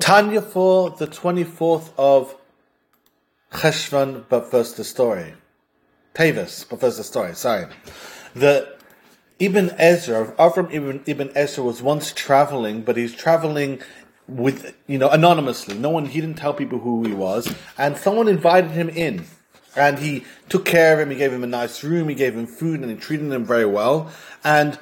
Tanya for the 24th of Cheshvan, but first the story. Teves, but first the story, sorry. The Ibn Ezra, Avram Ibn, Ibn Ezra was once traveling, but he's traveling with, you know, anonymously. No one, he didn't tell people who he was, and someone invited him in. And he took care of him, he gave him a nice room, he gave him food, and he treated him very well. And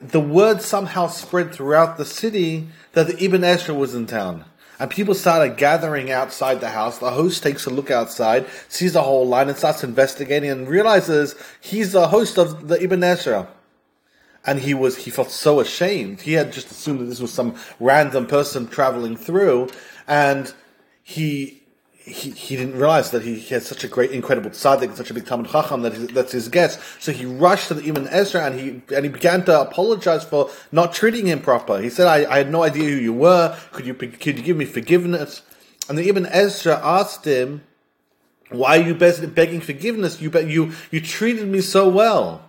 the word somehow spread throughout the city that the Ibn Ezra was in town. And people started gathering outside the house. The host takes a look outside, sees the whole line, and starts investigating and realizes he's the host of the Ibn Ezra. And he was, he felt so ashamed. He had just assumed that this was some random person traveling through. And he he, he didn't realize that he, he had such a great, incredible tzaddik, such a big Talmid Chacham that that's his guest. So he rushed to the Ibn Ezra and he and he began to apologize for not treating him proper. He said, "I, I had no idea who you were. Could you could you give me forgiveness?" And the Ibn Ezra asked him, "Why are you begging forgiveness? You you you treated me so well."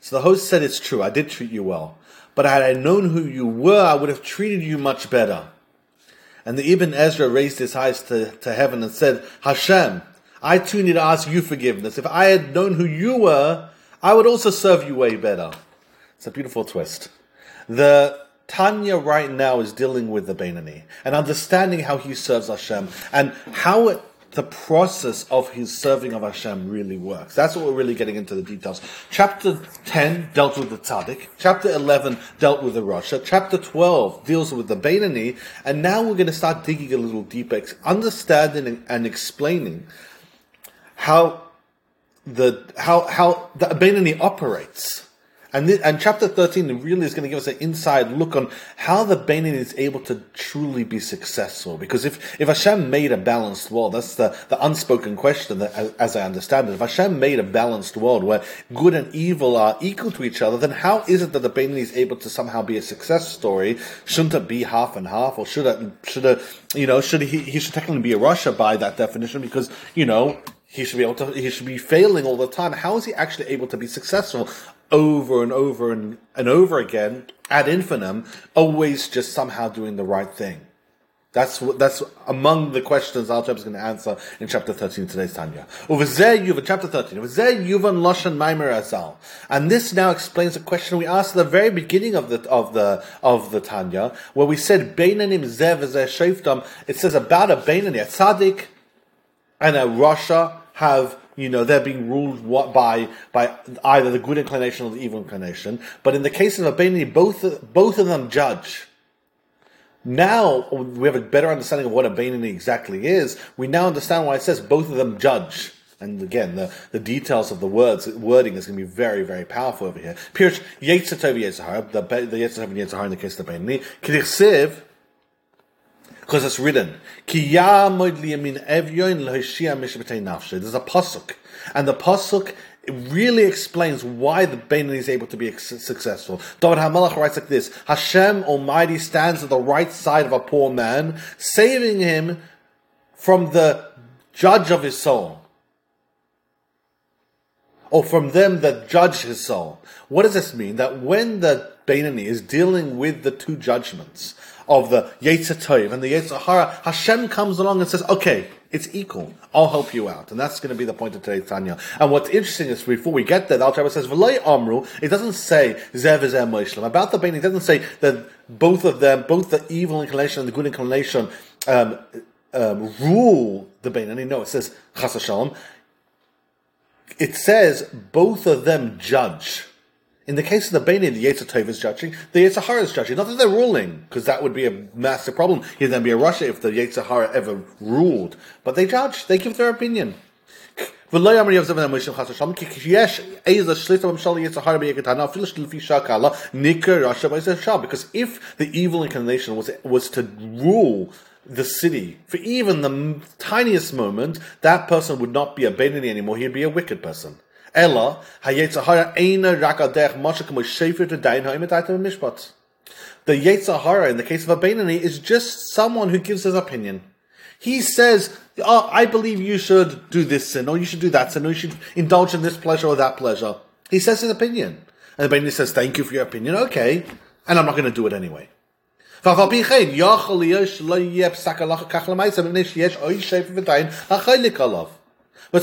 So the host said, "It's true. I did treat you well, but had I known who you were, I would have treated you much better." And the Ibn Ezra raised his eyes to, to heaven and said, Hashem, I too need to ask you forgiveness. If I had known who you were, I would also serve you way better. It's a beautiful twist. The Tanya right now is dealing with the Beinani and understanding how he serves Hashem and how it the process of his serving of Hashem really works. That's what we're really getting into the details. Chapter 10 dealt with the tzaddik. Chapter 11 dealt with the Rasha. Chapter 12 deals with the Beinani. And now we're going to start digging a little deeper, understanding and explaining how the, how, how the Beinani operates. And, this, and chapter 13 really is going to give us an inside look on how the Beinani is able to truly be successful. Because if, if Hashem made a balanced world, that's the, the unspoken question that, as I understand it. If Hashem made a balanced world where good and evil are equal to each other, then how is it that the Beinani is able to somehow be a success story? Shouldn't it be half and half? Or should it, should it, you know, should he, he should technically be a Rasha by that definition because, you know, he should be able to, he should be failing all the time. How is he actually able to be successful? over and over and, and over again ad infinitum, always just somehow doing the right thing. That's that's among the questions Al is going to answer in chapter 13 of today's Tanya. Over there, you've chapter 13. Over there, Yuvan Loshan Maimer Azal. And this now explains a question we asked at the very beginning of the, of the, of the Tanya, where we said, Beinanim Zev Shoftam. It says about a Beinani, a Tzaddik and a Rasha have you know, they're being ruled by by either the good inclination or the evil inclination. But in the case of Abeni, both both of them judge. Now we have a better understanding of what a exactly is. We now understand why it says both of them judge. And again, the, the details of the words wording is going to be very, very powerful over here. Pirish Yetzer Tov Yetzahar, the the Yetzer Tov and Yetzahar in the case of the Bainani. Kirichsiv, because it's written, Ki ya There's a pasuk, and the pasuk really explains why the Beinani is able to be successful. David HaMelech writes like this: Hashem Almighty stands at the right side of a poor man, saving him from the judge of his soul. Or from them that judge his soul. What does this mean? That when the Beinani is dealing with the two judgments, of the Yetzer Tov and the Yetzer Hara, Hashem comes along and says, okay, it's equal. I'll help you out. And that's going to be the point of today's Tanya. And what's interesting is before we get there, the Alter says, V'loi Amru, it doesn't say Zev Moishlam. About the Bani, it doesn't say that both of them, both the evil inclination and the good inclination, um, um, rule the Bani. No, it says Chas. It says both of them judge. In the case of the Beni, the Yetzer Tov is judging, the Yetzer Hara is judging. Not that they're ruling, because that would be a massive problem. He'd then be a Rasha if the Yetzer Hara ever ruled. But they judge, they give their opinion. Because if the evil inclination was was to rule the city for even the tiniest moment, that person would not be a Beinani anymore, he'd be a wicked person. Ella, eina rakadech to mishpat. The Yetzer Hara, in the case of a is just someone who gives his opinion. He says, oh, I believe you should do this sin, or you should do that sin, or you should indulge in this pleasure or that pleasure. He says his opinion. And the says, thank you for your opinion, okay, and I'm not going to do it anyway. In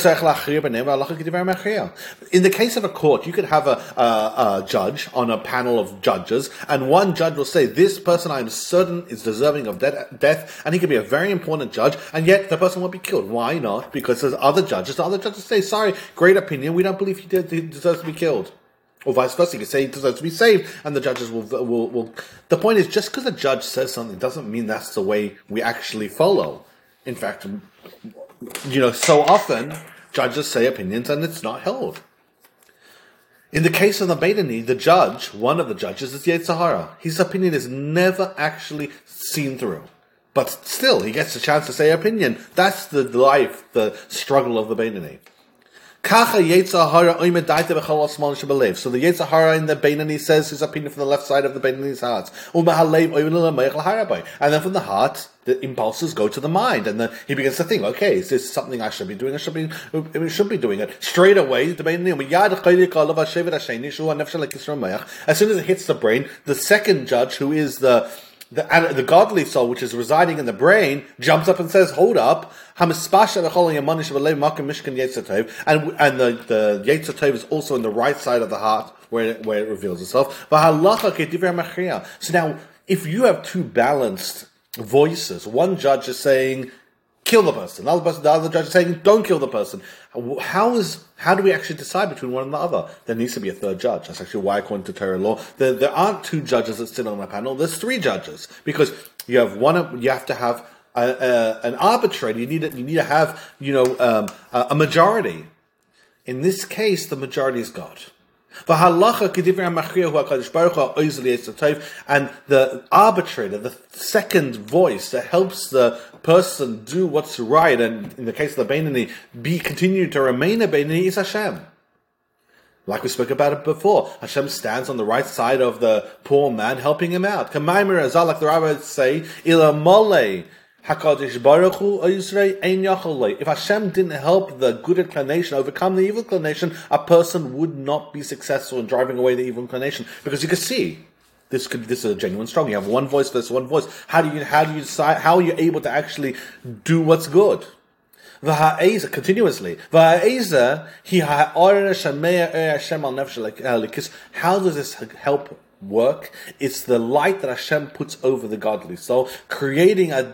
the case of a court, you could have a, a, a, judge on a panel of judges, and one judge will say, This person I am certain is deserving of de- death, and he could be a very important judge, and yet the person won't be killed. Why not? Because there's other judges. The other judges say, Sorry, great opinion, we don't believe he, he deserves to be killed. Or vice versa, you could say he deserves to be saved, and the judges will. will, will. The point is, just because a judge says something doesn't mean that's the way we actually follow. In fact, you know, so often judges say opinions and it's not held. In the case of the Bainani, the judge, one of the judges, is Yetzer Hara. His opinion is never actually seen through. But still, he gets a chance to say opinion. That's the life, the struggle of the Bainani. So the Yetzer Hara in the Beinani says his opinion from the left side of the Beinani's heart. And then from the heart, the impulses go to the mind, and then he begins to think, okay, is this something I should be doing? I should be, I should be doing it. Straight away, the as soon as it hits the brain, the second judge, who is the the, the godly soul, which is residing in the brain, jumps up and says, "Hold up!" And and the the Yetzer Tov is also in the right side of the heart where it, where it reveals itself. So now, if you have two balanced voices, one judge is saying kill the person. The other, person, the other judge is saying, don't kill the person. How is how do we actually decide between one and the other? There needs to be a third judge. That's actually why, according to Torah law, there, there aren't two judges that sit on the panel. There's three judges because you have one. You have to have a, a, an arbitrator. You need you need to have you know um, a, a majority. In this case, the majority is God. And the arbitrator, the second voice that helps the person do what's right, and in the case of the Bainani, be continued to remain a Bainani, is Hashem. Like we spoke about it before, Hashem stands on the right side of the poor man, helping him out. Like the rabbis say, Ila mole Hakadosh Baruch Hu Ein If Hashem didn't help the good inclination overcome the evil inclination, a person would not be successful in driving away the evil inclination because you can see this could this is a genuine struggle. You have one voice versus one voice. How do you how do you decide how are you able to actually do what's good? V'ha'eza continuously. V'ha'eza he ha'or er Hashem al nefesh How does this help work? It's the light that Hashem puts over the godly soul, creating a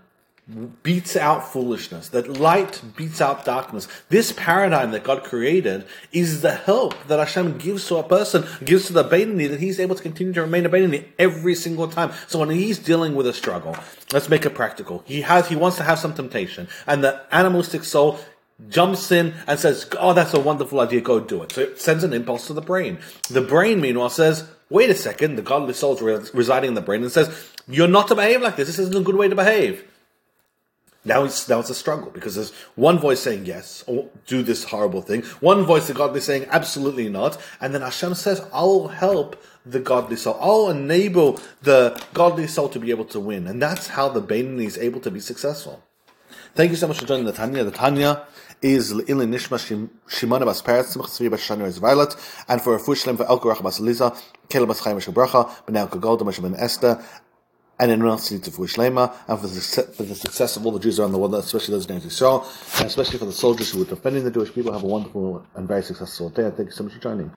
beats out foolishness, that light beats out darkness. This paradigm that God created is the help that Hashem gives to a person, gives to the Bainani, that he's able to continue to remain a Bainani every single time. So when he's dealing with a struggle, let's make it practical. He has, he wants to have some temptation, and the animalistic soul jumps in and says, Oh, that's a wonderful idea, go do it. So it sends an impulse to the brain. The brain, meanwhile, says, Wait a second, the godly soul is residing in the brain and says, You're not to behave like this. This isn't a good way to behave. Now it's now it's a struggle because there's one voice saying yes, oh, do this horrible thing. One voice of godly saying absolutely not, and then Hashem says, "I'll help the godly soul. I'll enable the godly soul to be able to win." And that's how the Bainani is able to be successful. Thank you so much for joining the Tanya. The Tanya is Le'ilin Nishma Shimona Bas Peretz, Simcha Tzvi Bas Shana is Violet, and for a Fushlim for Elko Rach Bas Liza, Caleb Bas Chaim Bracha, Benel Kagolda Esther, and in to for Shlema, and for the, for the success of all the Jews around the world, especially those in Israel, and especially for the soldiers who were defending the Jewish people. Have a wonderful and very successful day. Thank you so much for joining.